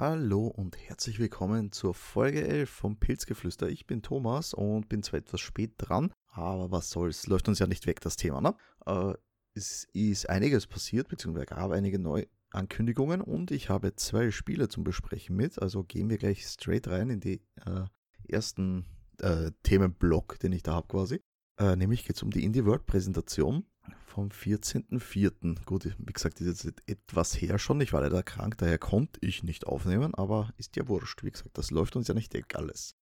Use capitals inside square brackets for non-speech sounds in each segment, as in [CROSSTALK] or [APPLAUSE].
Hallo und herzlich willkommen zur Folge 11 vom Pilzgeflüster. Ich bin Thomas und bin zwar etwas spät dran, aber was soll's, läuft uns ja nicht weg das Thema. Ne? Äh, es ist einiges passiert, beziehungsweise gab einige Neuankündigungen und ich habe zwei Spiele zum Besprechen mit, also gehen wir gleich straight rein in die äh, ersten äh, Themenblock, den ich da habe quasi. Äh, nämlich geht es um die Indie World Präsentation vom 14.04. Gut, wie gesagt, ist jetzt etwas her schon. Ich war leider krank, daher konnte ich nicht aufnehmen, aber ist ja wurscht. Wie gesagt, das läuft uns ja nicht weg alles.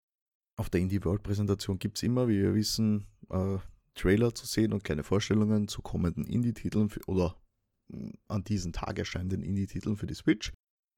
Auf der Indie World Präsentation gibt es immer, wie wir wissen, äh, Trailer zu sehen und kleine Vorstellungen zu kommenden Indie-Titeln oder mh, an diesem Tag erscheinenden Indie-Titeln für die Switch.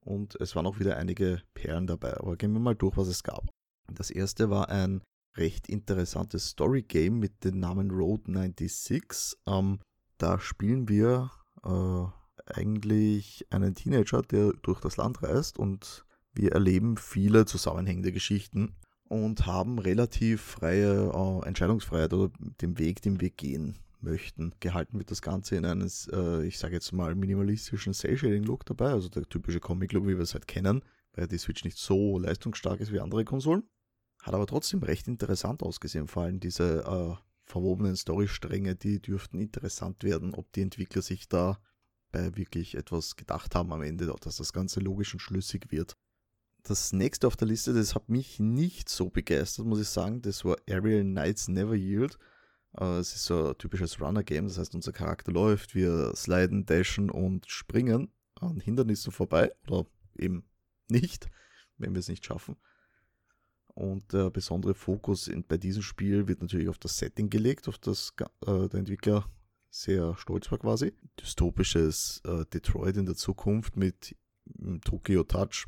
Und es waren auch wieder einige Perlen dabei. Aber gehen wir mal durch, was es gab. Das erste war ein recht interessantes Story-Game mit dem Namen Road 96. Ähm, da spielen wir äh, eigentlich einen Teenager, der durch das Land reist und wir erleben viele zusammenhängende Geschichten und haben relativ freie äh, Entscheidungsfreiheit oder den Weg, den wir gehen möchten. Gehalten wird das Ganze in eines, äh, ich sage jetzt mal, minimalistischen Cell-Shading-Look dabei, also der typische Comic-Look, wie wir es halt kennen, weil die Switch nicht so leistungsstark ist wie andere Konsolen. Hat aber trotzdem recht interessant ausgesehen, vor allem diese äh, verwobenen Storystränge, die dürften interessant werden, ob die Entwickler sich da bei wirklich etwas gedacht haben am Ende, dass das Ganze logisch und schlüssig wird. Das nächste auf der Liste, das hat mich nicht so begeistert, muss ich sagen. Das war Aerial Knights Never Yield. Äh, es ist so ein typisches Runner-Game, das heißt, unser Charakter läuft, wir sliden, dashen und springen an Hindernissen vorbei oder eben nicht, wenn wir es nicht schaffen. Und der besondere Fokus in, bei diesem Spiel wird natürlich auf das Setting gelegt, auf das äh, der Entwickler sehr stolz war quasi. Dystopisches äh, Detroit in der Zukunft mit Tokyo Touch.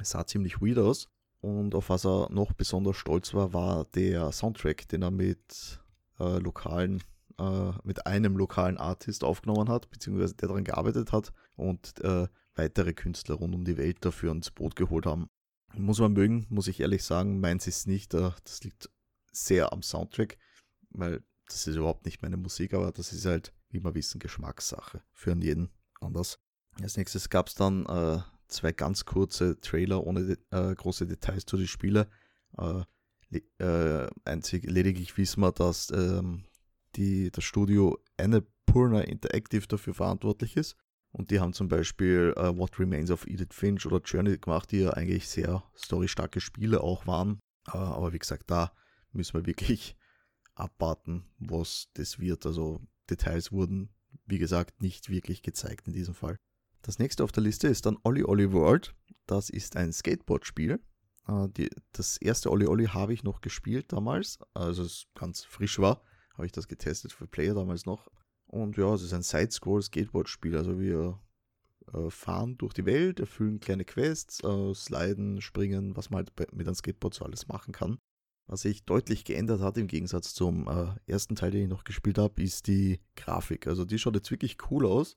Es sah ziemlich weird aus. Und auf was er noch besonders stolz war, war der Soundtrack, den er mit äh, lokalen, äh, mit einem lokalen Artist aufgenommen hat, beziehungsweise der daran gearbeitet hat und äh, weitere Künstler rund um die Welt dafür ins Boot geholt haben. Muss man mögen, muss ich ehrlich sagen. Meins ist nicht. Äh, das liegt sehr am Soundtrack, weil das ist überhaupt nicht meine Musik, aber das ist halt, wie wir wissen, Geschmackssache. Für jeden anders. Als nächstes gab es dann äh, zwei ganz kurze Trailer ohne äh, große Details zu den Spielen. Äh, äh, einzig lediglich wissen wir, dass ähm, die, das Studio Annapurna Interactive dafür verantwortlich ist. Und die haben zum Beispiel uh, What Remains of Edith Finch oder Journey gemacht, die ja eigentlich sehr storystarke Spiele auch waren. Uh, aber wie gesagt, da müssen wir wirklich [LAUGHS] abwarten, was das wird. Also Details wurden, wie gesagt, nicht wirklich gezeigt in diesem Fall. Das nächste auf der Liste ist dann Olli Olli World. Das ist ein Skateboard-Spiel. Uh, das erste Olli Olli habe ich noch gespielt damals, also es ganz frisch war, habe ich das getestet für Player damals noch. Und ja, es ist ein Side-Scroll-Skateboard-Spiel. Also wir äh, fahren durch die Welt, erfüllen kleine Quests, äh, sliden, springen, was man halt mit einem Skateboard so alles machen kann. Was sich deutlich geändert hat im Gegensatz zum äh, ersten Teil, den ich noch gespielt habe, ist die Grafik. Also die schaut jetzt wirklich cool aus.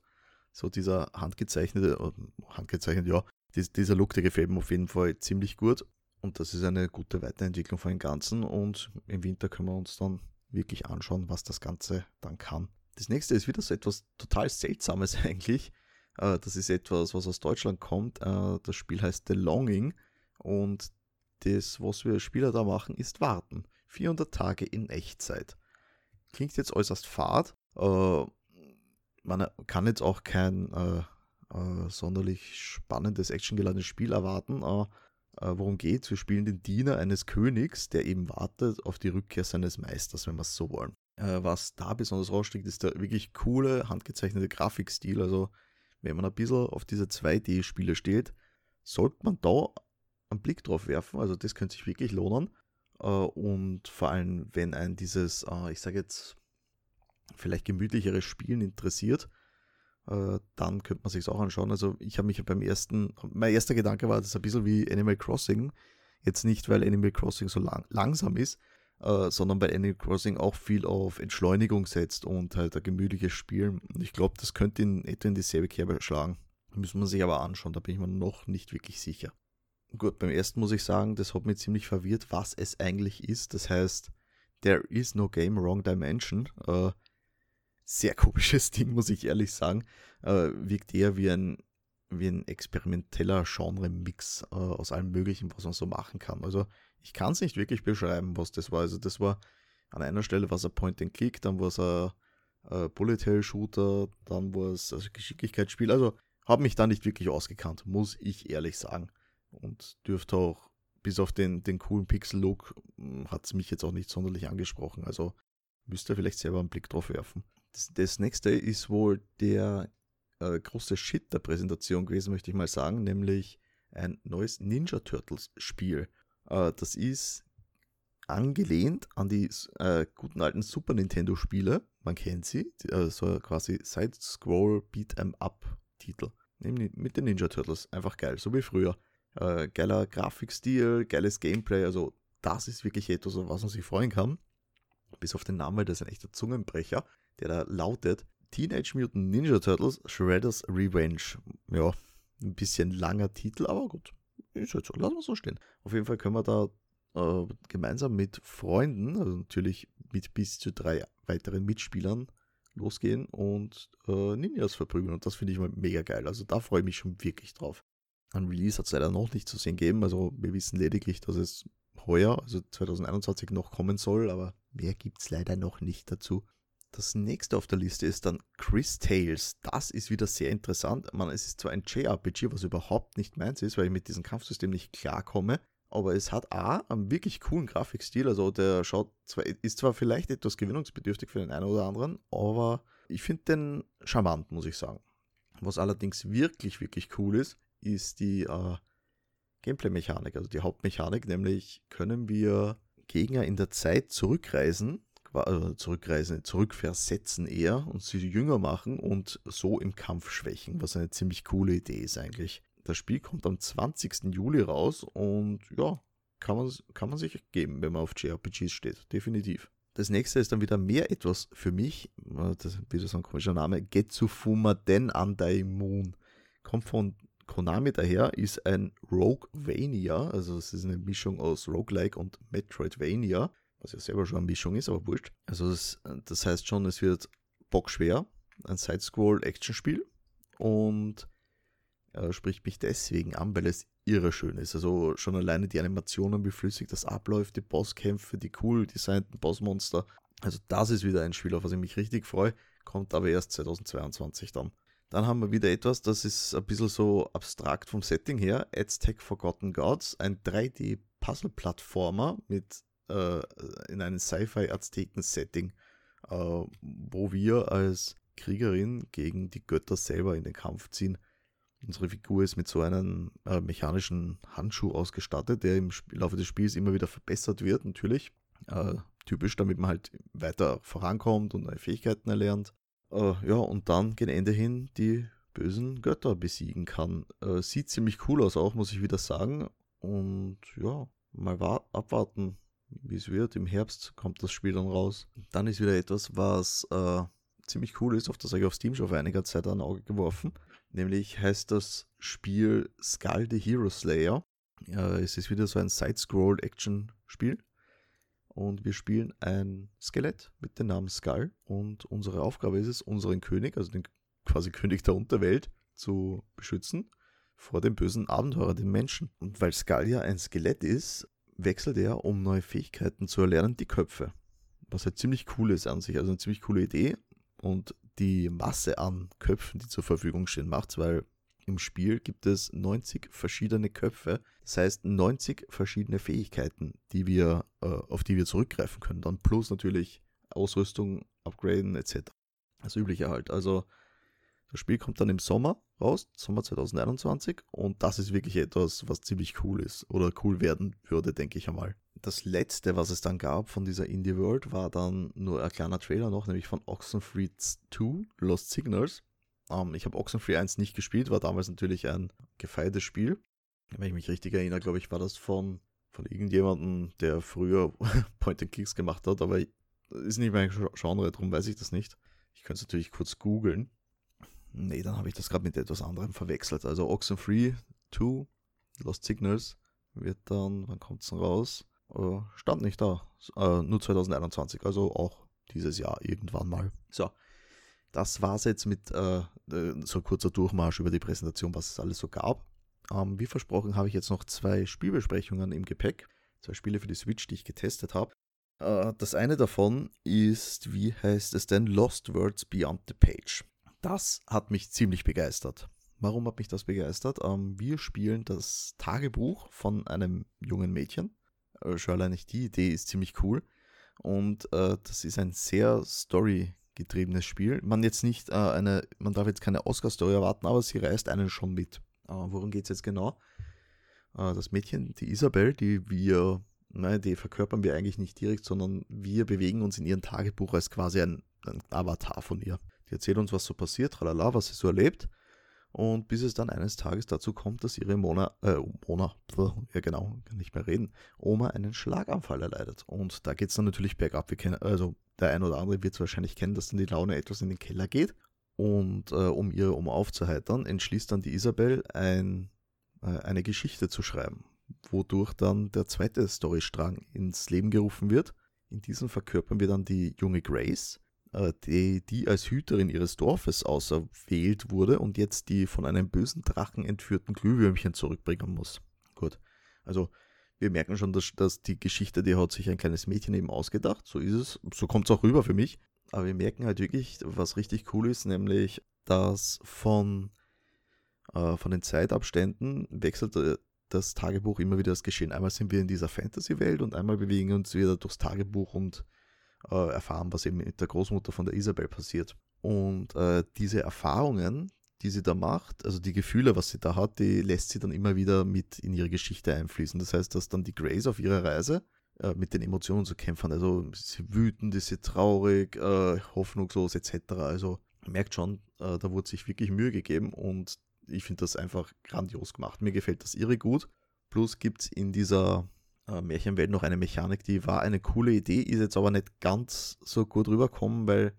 So dieser handgezeichnete, äh, handgezeichnet, ja, dieser Look, der gefällt mir auf jeden Fall ziemlich gut. Und das ist eine gute Weiterentwicklung von dem Ganzen. Und im Winter können wir uns dann wirklich anschauen, was das Ganze dann kann. Das nächste ist wieder so etwas total Seltsames [LAUGHS] eigentlich. Äh, das ist etwas, was aus Deutschland kommt. Äh, das Spiel heißt The Longing und das, was wir Spieler da machen, ist warten. 400 Tage in Echtzeit. Klingt jetzt äußerst fad. Äh, man kann jetzt auch kein sonderlich spannendes, actiongeladenes Spiel erwarten. worum geht's? Wir spielen den Diener eines Königs, der eben wartet auf die Rückkehr seines Meisters, wenn wir es so wollen. Äh, was da besonders raussticht, ist der wirklich coole, handgezeichnete Grafikstil. Also, wenn man ein bisschen auf diese 2D-Spiele steht, sollte man da einen Blick drauf werfen. Also, das könnte sich wirklich lohnen. Äh, und vor allem, wenn ein dieses, äh, ich sage jetzt, vielleicht gemütlicheres Spielen interessiert, dann könnte man sich auch anschauen. Also ich habe mich beim ersten, mein erster Gedanke war, das ist ein bisschen wie Animal Crossing. Jetzt nicht, weil Animal Crossing so lang, langsam ist, äh, sondern bei Animal Crossing auch viel auf Entschleunigung setzt und halt ein gemütliches Spielen. Und ich glaube, das könnte in etwa in dieselbe Kerbe schlagen. Müssen wir sich aber anschauen, da bin ich mir noch nicht wirklich sicher. Gut, beim ersten muss ich sagen, das hat mich ziemlich verwirrt, was es eigentlich ist. Das heißt, There is no game, wrong dimension. Äh, sehr [LAUGHS] komisches Ding, muss ich ehrlich sagen. Äh, wirkt eher wie ein wie ein experimenteller Genre-Mix äh, aus allem Möglichen, was man so machen kann. Also ich kann es nicht wirklich beschreiben, was das war. Also das war an einer Stelle war es ein Point-and-Click, dann war es ein, ein Bullet-Hell-Shooter, dann war es also Geschicklichkeitsspiel. Also habe mich da nicht wirklich ausgekannt, muss ich ehrlich sagen. Und dürfte auch, bis auf den, den coolen Pixel-Look, hm, hat es mich jetzt auch nicht sonderlich angesprochen. Also müsst ihr vielleicht selber einen Blick drauf werfen. Das, das nächste ist wohl der äh, große Shit der Präsentation gewesen, möchte ich mal sagen, nämlich ein neues Ninja Turtles Spiel. Äh, das ist angelehnt an die äh, guten alten Super Nintendo Spiele. Man kennt sie, die, äh, so quasi Side-Scroll Beat-em Up Titel. Mit den Ninja Turtles. Einfach geil, so wie früher. Äh, geiler Grafikstil, geiles Gameplay. Also, das ist wirklich etwas, auf was man sich freuen kann. Bis auf den Namen, das ist ein echter Zungenbrecher, der da lautet Teenage Mutant Ninja Turtles Shredder's Revenge. Ja, ein bisschen langer Titel, aber gut. Ist halt so, lassen wir so stehen. Auf jeden Fall können wir da äh, gemeinsam mit Freunden, also natürlich mit bis zu drei weiteren Mitspielern, losgehen und äh, Ninjas verprügeln. Und das finde ich mal mega geil. Also da freue ich mich schon wirklich drauf. Ein Release hat es leider noch nicht zu sehen gegeben. Also wir wissen lediglich, dass es heuer, also 2021 noch kommen soll, aber mehr gibt es leider noch nicht dazu. Das nächste auf der Liste ist dann Chris Tales. Das ist wieder sehr interessant. Man, es ist zwar ein JRPG, was überhaupt nicht meins ist, weil ich mit diesem Kampfsystem nicht klarkomme, aber es hat A, einen wirklich coolen Grafikstil. Also der schaut zwar, ist zwar vielleicht etwas gewinnungsbedürftig für den einen oder anderen, aber ich finde den charmant, muss ich sagen. Was allerdings wirklich, wirklich cool ist, ist die äh, Gameplay-Mechanik, also die Hauptmechanik, nämlich können wir Gegner in der Zeit zurückreisen, also zurückreisen, zurückversetzen eher und sie jünger machen und so im Kampf schwächen, was eine ziemlich coole Idee ist eigentlich. Das Spiel kommt am 20. Juli raus und ja, kann man, kann man sich geben, wenn man auf JRPGs steht, definitiv. Das nächste ist dann wieder mehr etwas für mich, das ist wieder so ein komischer Name, Getsufuma Den Andai Moon. Kommt von Konami daher, ist ein Roguevania, also es ist eine Mischung aus Roguelike und Metroidvania, was ja selber schon eine Mischung ist, aber wurscht. Also das, das heißt schon, es wird bockschwer, ein Side-Scroll-Action-Spiel und äh, spricht mich deswegen an, weil es irre schön ist. Also schon alleine die Animationen, wie flüssig das abläuft, die Bosskämpfe, die cool designten Bossmonster. Also das ist wieder ein Spiel, auf was ich mich richtig freue, kommt aber erst 2022 dann. Dann haben wir wieder etwas, das ist ein bisschen so abstrakt vom Setting her. Aztec Forgotten Gods, ein 3D-Puzzle-Plattformer mit äh, in einem Sci-Fi-Azteken-Setting, äh, wo wir als Kriegerin gegen die Götter selber in den Kampf ziehen. Unsere Figur ist mit so einem äh, mechanischen Handschuh ausgestattet, der im Laufe des Spiels immer wieder verbessert wird, natürlich. Äh, typisch, damit man halt weiter vorankommt und neue Fähigkeiten erlernt. Äh, ja, und dann gegen Ende hin die bösen Götter besiegen kann. Äh, sieht ziemlich cool aus, auch muss ich wieder sagen. Und ja, mal abwarten, wie es wird. Im Herbst kommt das Spiel dann raus. Dann ist wieder etwas, was äh, ziemlich cool ist, auf das habe ich auf Steam schon vor einiger Zeit ein Auge geworfen. Nämlich heißt das Spiel Skull the Hero Slayer. Ja, es ist wieder so ein Side-Scroll-Action-Spiel. Und wir spielen ein Skelett mit dem Namen Skull. Und unsere Aufgabe ist es, unseren König, also den quasi [LAUGHS] König der Unterwelt, zu beschützen vor dem bösen Abenteurer, den Menschen. Und weil Skull ja ein Skelett ist, wechselt er, um neue Fähigkeiten zu erlernen, die Köpfe. Was halt ziemlich cool ist an sich, also eine ziemlich coole Idee. Und die Masse an Köpfen, die zur Verfügung stehen, macht, weil im Spiel gibt es 90 verschiedene Köpfe, das heißt 90 verschiedene Fähigkeiten, die wir, äh, auf die wir zurückgreifen können. Dann plus natürlich Ausrüstung, Upgraden etc. Das übliche halt. Also das Spiel kommt dann im Sommer raus, Sommer 2021, und das ist wirklich etwas, was ziemlich cool ist oder cool werden würde, denke ich einmal das letzte, was es dann gab von dieser Indie World, war dann nur ein kleiner Trailer noch, nämlich von Oxenfree 2, Lost Signals. Ähm, ich habe Oxenfree 1 nicht gespielt, war damals natürlich ein gefeiertes Spiel. Wenn ich mich richtig erinnere, glaube ich, war das von, von irgendjemandem, der früher [LAUGHS] Point and Clicks gemacht hat, aber ist nicht mein Genre, darum weiß ich das nicht. Ich könnte es natürlich kurz googeln. Nee, dann habe ich das gerade mit etwas anderem verwechselt. Also Oxenfree 2, Lost Signals wird dann, wann kommt es denn raus? Äh, stand nicht da. Äh, nur 2021, also auch dieses Jahr irgendwann mal. So. das war es jetzt mit äh, äh, so kurzer Durchmarsch über die Präsentation, was es alles so gab. Ähm, wie versprochen habe ich jetzt noch zwei Spielbesprechungen im Gepäck. Zwei Spiele für die Switch, die ich getestet habe. Äh, das eine davon ist, wie heißt es denn, Lost Words Beyond the Page. Das hat mich ziemlich begeistert. Warum hat mich das begeistert? Ähm, wir spielen das Tagebuch von einem jungen Mädchen. Äh, schon allein nicht die Idee ist ziemlich cool. Und äh, das ist ein sehr story-getriebenes Spiel. Man jetzt nicht äh, eine, man darf jetzt keine Oscar-Story erwarten, aber sie reißt einen schon mit. Äh, worum geht es jetzt genau? Das Mädchen, die Isabel, die wir, nein, die verkörpern wir eigentlich nicht direkt, sondern wir bewegen uns in ihrem Tagebuch als quasi ein, ein Avatar von ihr. Die erzählt uns, was so passiert, tralala, was sie so erlebt. Und bis es dann eines Tages dazu kommt, dass ihre Mona, äh, Mona, [LAUGHS] ja genau, kann nicht mehr reden, Oma einen Schlaganfall erleidet. Und da geht es dann natürlich bergab. Wir kennen, also der ein oder andere wird es wahrscheinlich kennen, dass dann die Laune etwas in den Keller geht. Und äh, um ihre Oma aufzuheitern, entschließt dann die Isabel, ein, äh, eine Geschichte zu schreiben, wodurch dann der zweite Storystrang ins Leben gerufen wird. In diesem verkörpern wir dann die junge Grace, die, die als Hüterin ihres Dorfes auserwählt wurde und jetzt die von einem bösen Drachen entführten Glühwürmchen zurückbringen muss. Gut, also wir merken schon, dass, dass die Geschichte, die hat sich ein kleines Mädchen eben ausgedacht, so ist es, so kommt es auch rüber für mich. Aber wir merken halt wirklich, was richtig cool ist, nämlich, dass von, äh, von den Zeitabständen wechselt äh, das Tagebuch immer wieder das Geschehen. Einmal sind wir in dieser Fantasy-Welt und einmal bewegen uns wieder durchs Tagebuch und äh, erfahren, was eben mit der Großmutter von der Isabel passiert. Und äh, diese Erfahrungen, die sie da macht, also die Gefühle, was sie da hat, die lässt sie dann immer wieder mit in ihre Geschichte einfließen. Das heißt, dass dann die Grace auf ihrer Reise äh, mit den Emotionen zu kämpfen, also ist sie wütend, ist sie traurig, äh, hoffnungslos etc. Also merkt schon, äh, da wurde sich wirklich Mühe gegeben und ich finde das einfach grandios gemacht. Mir gefällt das irre gut. Plus gibt es in dieser äh, Märchenwelt noch eine Mechanik, die war eine coole Idee, ist jetzt aber nicht ganz so gut rüberkommen, weil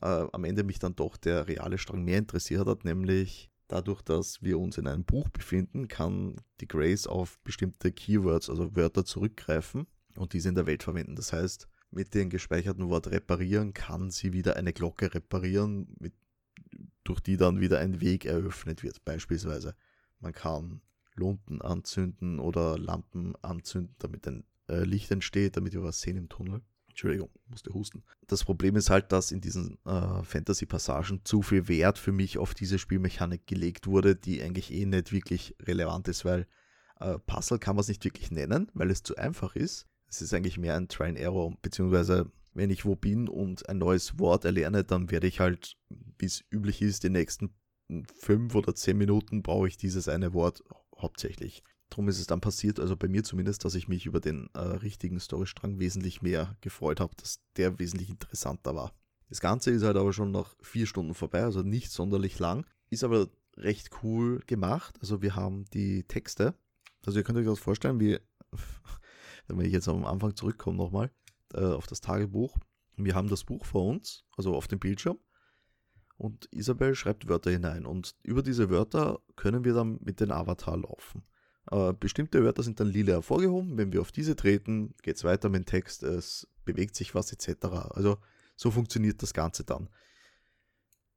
äh, am Ende mich dann doch der reale Strang mehr interessiert hat, nämlich dadurch, dass wir uns in einem Buch befinden, kann die Grace auf bestimmte Keywords, also Wörter zurückgreifen und diese in der Welt verwenden. Das heißt, mit dem gespeicherten Wort reparieren kann sie wieder eine Glocke reparieren, mit, durch die dann wieder ein Weg eröffnet wird, beispielsweise. Man kann Lumpen anzünden oder Lampen anzünden, damit ein äh, Licht entsteht, damit wir was sehen im Tunnel. Entschuldigung, musste husten. Das Problem ist halt, dass in diesen äh, Fantasy-Passagen zu viel Wert für mich auf diese Spielmechanik gelegt wurde, die eigentlich eh nicht wirklich relevant ist, weil äh, Puzzle kann man es nicht wirklich nennen, weil es zu einfach ist. Es ist eigentlich mehr ein Try and Error, beziehungsweise wenn ich wo bin und ein neues Wort erlerne, dann werde ich halt, wie es üblich ist, die nächsten fünf oder zehn Minuten brauche ich dieses eine Wort hauptsächlich. Darum ist es dann passiert, also bei mir zumindest, dass ich mich über den äh, richtigen Storystrang wesentlich mehr gefreut habe, dass der wesentlich interessanter war. Das Ganze ist halt aber schon nach vier Stunden vorbei, also nicht sonderlich lang, ist aber recht cool gemacht. Also wir haben die Texte, also ihr könnt euch das vorstellen, wie, [LAUGHS] wenn ich jetzt am Anfang zurückkomme nochmal, äh, auf das Tagebuch. Wir haben das Buch vor uns, also auf dem Bildschirm und Isabel schreibt Wörter hinein und über diese Wörter können wir dann mit dem Avatar laufen. Äh, bestimmte Wörter sind dann lila hervorgehoben, wenn wir auf diese treten, geht es weiter mit dem Text, es bewegt sich was etc. Also so funktioniert das Ganze dann.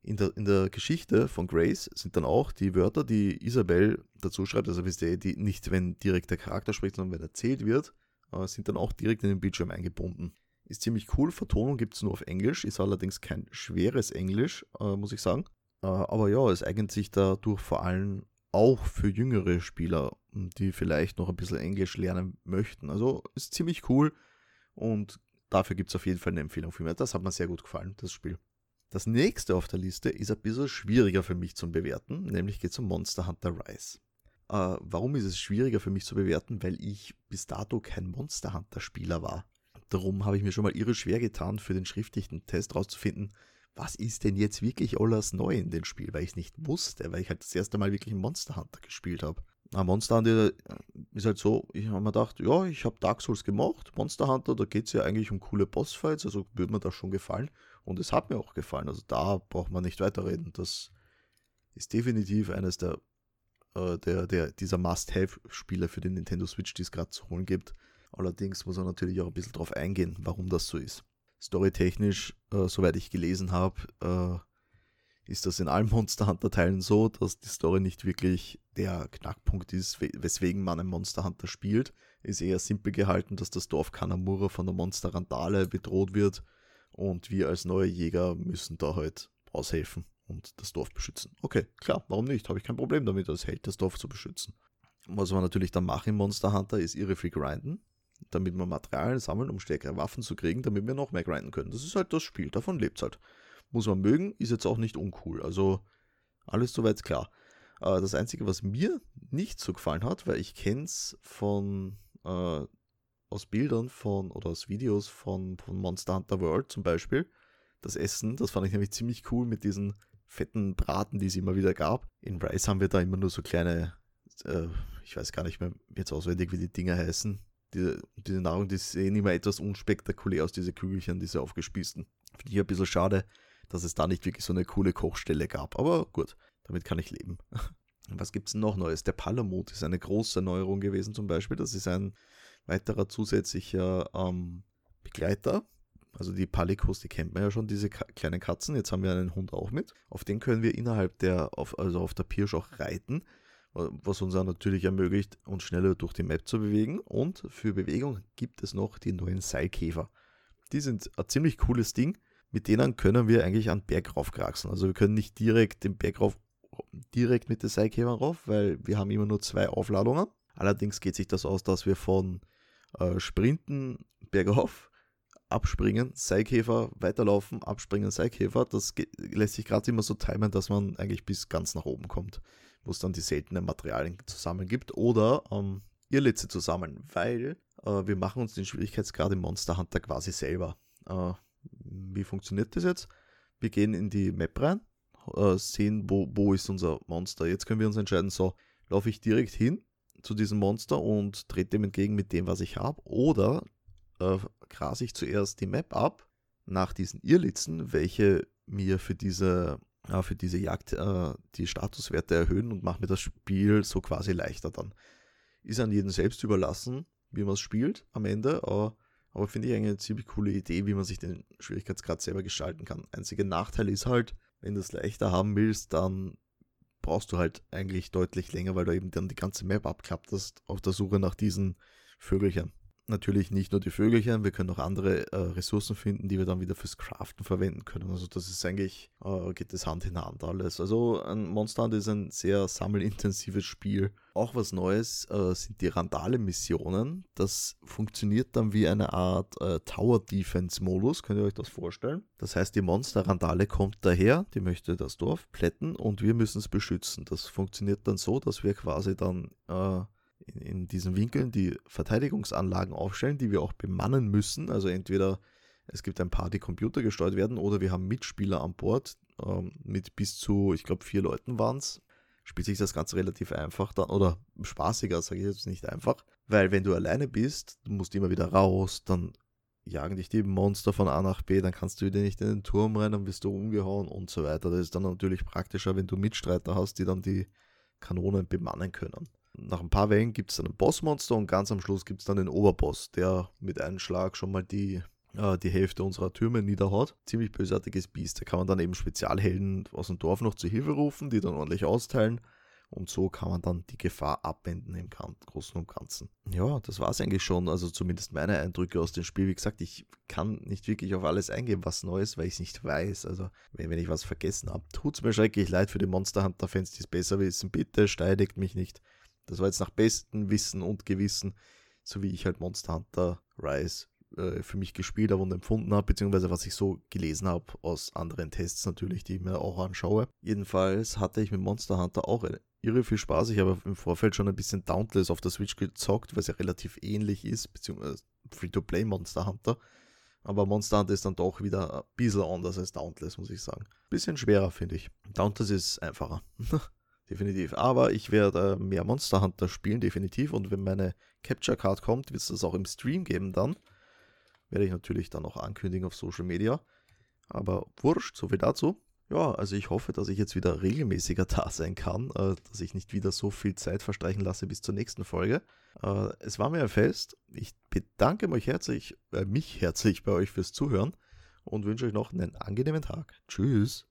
In der, in der Geschichte von Grace sind dann auch die Wörter, die Isabel dazu schreibt, also wisst ihr, die nicht, wenn direkt der Charakter spricht, sondern wenn erzählt wird, äh, sind dann auch direkt in den Bildschirm eingebunden. Ist ziemlich cool. Vertonung gibt es nur auf Englisch, ist allerdings kein schweres Englisch, äh, muss ich sagen. Äh, aber ja, es eignet sich dadurch vor allem auch für jüngere Spieler, die vielleicht noch ein bisschen Englisch lernen möchten. Also ist ziemlich cool und dafür gibt es auf jeden Fall eine Empfehlung für mich. Das hat mir sehr gut gefallen, das Spiel. Das nächste auf der Liste ist ein bisschen schwieriger für mich zu bewerten, nämlich geht es um Monster Hunter Rise. Äh, warum ist es schwieriger für mich zu bewerten? Weil ich bis dato kein Monster Hunter Spieler war. Darum habe ich mir schon mal irre schwer getan, für den schriftlichen Test rauszufinden, was ist denn jetzt wirklich alles neu in dem Spiel, weil ich es nicht wusste, weil ich halt das erste Mal wirklich Monster Hunter gespielt habe. Na, Monster Hunter ist halt so, ich habe mir gedacht, ja, ich habe Dark Souls gemacht, Monster Hunter, da geht es ja eigentlich um coole Bossfights, also würde mir das schon gefallen. Und es hat mir auch gefallen, also da braucht man nicht weiterreden. Das ist definitiv eines der, äh, der, der dieser Must-Have-Spiele für den Nintendo Switch, die es gerade zu holen gibt. Allerdings muss man natürlich auch ein bisschen darauf eingehen, warum das so ist. Storytechnisch, äh, soweit ich gelesen habe, äh, ist das in allen [LAUGHS] Monster Hunter Teilen so, dass die Story nicht wirklich der Knackpunkt ist, weswegen man einen Monster Hunter spielt. Ist eher simpel gehalten, dass das Dorf Kanamura von der Monster Randale bedroht wird und wir als neue Jäger müssen da halt aushelfen und das Dorf beschützen. Okay, klar, warum nicht? Habe ich kein Problem damit, als Held das Dorf zu beschützen. Was wir natürlich dann machen im Monster Hunter ist irre viel grinden, damit wir Materialien sammeln, um stärkere Waffen zu kriegen, damit wir noch mehr grinden können. Das ist halt das Spiel, davon lebt es halt. Muss man mögen, ist jetzt auch nicht uncool. Also alles soweit klar. Äh, das Einzige, was mir nicht so gefallen hat, weil ich kenne es von äh, aus Bildern von oder aus Videos von, von Monster Hunter World zum Beispiel, das Essen, das fand ich nämlich ziemlich cool mit diesen fetten Braten, die es immer wieder gab. In Rice haben wir da immer nur so kleine, äh, ich weiß gar nicht mehr jetzt auswendig, wie die Dinger heißen. Die, diese Nahrung, die sehen immer etwas unspektakulär aus, diese Kügelchen, diese aufgespießten. Finde ich ein bisschen schade, dass es da nicht wirklich so eine coole Kochstelle gab. Aber gut, damit kann ich leben. [LAUGHS] Was gibt es noch Neues? Der Palamut ist eine große Neuerung gewesen zum Beispiel. Das ist ein weiterer zusätzlicher ähm, Begleiter. Also die Palikos, die kennt man ja schon, diese kleinen Katzen. Jetzt haben wir einen Hund auch mit. Auf den können wir innerhalb der, auf, also auf der Pirsch auch reiten, was uns auch natürlich ermöglicht, uns schneller durch die Map zu bewegen. Und für Bewegung gibt es noch die neuen Seilkäfer. Die sind ein ziemlich cooles Ding. Mit denen können wir eigentlich an den Berg raufkraxeln. Also wir können nicht direkt den Berg rauf, direkt mit den Seilkäfern rauf, weil wir haben immer nur zwei Aufladungen. Allerdings geht sich das aus, dass wir von äh, Sprinten bergauf, abspringen, Seilkäfer, weiterlaufen, abspringen, Seilkäfer. Das lässt sich gerade immer so timen, dass man eigentlich bis ganz nach oben kommt, wo es dann die seltenen Materialien zusammen gibt oder ähm, Irrlitze zusammen, weil äh, wir machen uns den Schwierigkeitsgrad im Monster Hunter quasi selber. Äh, wie funktioniert das jetzt? Wir gehen in die Map rein, äh, sehen, wo, wo ist unser Monster. Jetzt können wir uns entscheiden, so, laufe ich direkt hin zu diesem Monster und trete dem entgegen mit dem, was ich habe. Oder äh, grase ich zuerst die Map ab nach diesen Irrlitzen, welche mir für diese, äh, für diese Jagd äh, die Statuswerte erhöhen und mache mir das Spiel so quasi leichter dann. Ist an jedem selbst überlassen, wie man es spielt am Ende, aber, aber finde ich eigentlich eine ziemlich coole Idee, wie man sich den Schwierigkeitsgrad selber gestalten kann. Einziger Nachteil ist halt, wenn du es leichter haben willst, dann brauchst du halt eigentlich deutlich länger, weil du eben dann die ganze Map abklappt hast auf der Suche nach diesen Vögelchen. Natürlich nicht nur die Vögelchen, wir können auch andere äh, Ressourcen finden, die wir dann wieder fürs Craften verwenden können. Also das ist eigentlich, äh, geht das Hand in Hand alles. Also ein Monster Hunter ist ein sehr sammelintensives Spiel. Auch was Neues äh, sind die Randale-Missionen. Das funktioniert dann wie eine Art äh, Tower-Defense-Modus, könnt ihr euch das vorstellen? Das heißt, die Monster-Randale kommt daher, die möchte das Dorf plätten und wir müssen es beschützen. Das funktioniert dann so, dass wir quasi dann äh, in, in diesen Winkeln die Verteidigungsanlagen aufstellen, die wir auch bemannen müssen. Also entweder es gibt ein paar, die computergesteuert werden, oder wir haben Mitspieler an Bord ähm, mit bis zu, ich glaube, vier Leuten waren es. Spielt sich das Ganze relativ einfach dann, oder spaßiger, sage ich jetzt nicht einfach. Weil wenn du alleine bist, du musst immer wieder raus, dann jagen dich die Monster von A nach B, dann kannst du wieder nicht in den Turm rein, dann wirst du umgehauen und so weiter. Das ist dann natürlich praktischer, wenn du Mitstreiter hast, die dann die Kanonen bemannen können nach ein paar Wellen gibt es dann ein Bossmonster und ganz am Schluss gibt es dann den Oberboss, der mit einem Schlag schon mal die, äh, die Hälfte unserer Türme niederhaut. Ziemlich bösartiges Biest. Da kann man dann eben Spezialhelden aus dem Dorf noch zur Hilfe rufen, die dann ordentlich austeilen. Und so kann man dann die Gefahr abwenden im Großen und Ganzen. Ja, das war es eigentlich schon. Also zumindest meine Eindrücke aus dem Spiel. Wie gesagt, ich kann nicht wirklich auf alles eingehen, was neu ist, weil ich es nicht weiß. Also wenn, ich was vergessen habe, tut es mir schrecklich leid für die Monster Hunter-Fans, die es besser wissen. Bitte steidigt mich nicht. Das war jetzt nach bestem Wissen und Gewissen, so wie ich halt Monster Hunter Rise äh, für mich gespielt habe und empfunden habe, beziehungsweise was ich so gelesen habe aus anderen Tests natürlich, die ich mir auch anschaue. Jedenfalls hatte ich mit Monster Hunter auch irre viel Spaß. Ich habe im Vorfeld schon ein bisschen Dauntless auf der Switch gezockt, was ja relativ ähnlich ist, beziehungsweise Free-to-Play Monster Hunter. Aber Monster Hunter ist dann doch wieder ein bisschen anders als Dauntless, muss ich sagen. Bisschen schwerer, finde ich. Dauntless ist einfacher. [LAUGHS] definitiv. Aber ich werde mehr Monster Hunter spielen, definitiv. Und wenn meine Capture Card kommt, wird es das auch im Stream geben dann. Werde ich natürlich dann auch ankündigen auf Social Media. Aber wurscht, so viel dazu. Ja, also ich hoffe, dass ich jetzt wieder regelmäßiger [LAUGHS] da sein kann, äh, dass ich nicht wieder so viel Zeit verstreichen lasse bis zur nächsten Folge. Äh, es war mir ein Fest. Ich bedanke mich herzlich, äh, mich herzlich bei euch fürs Zuhören und wünsche euch noch einen angenehmen Tag. Tschüss.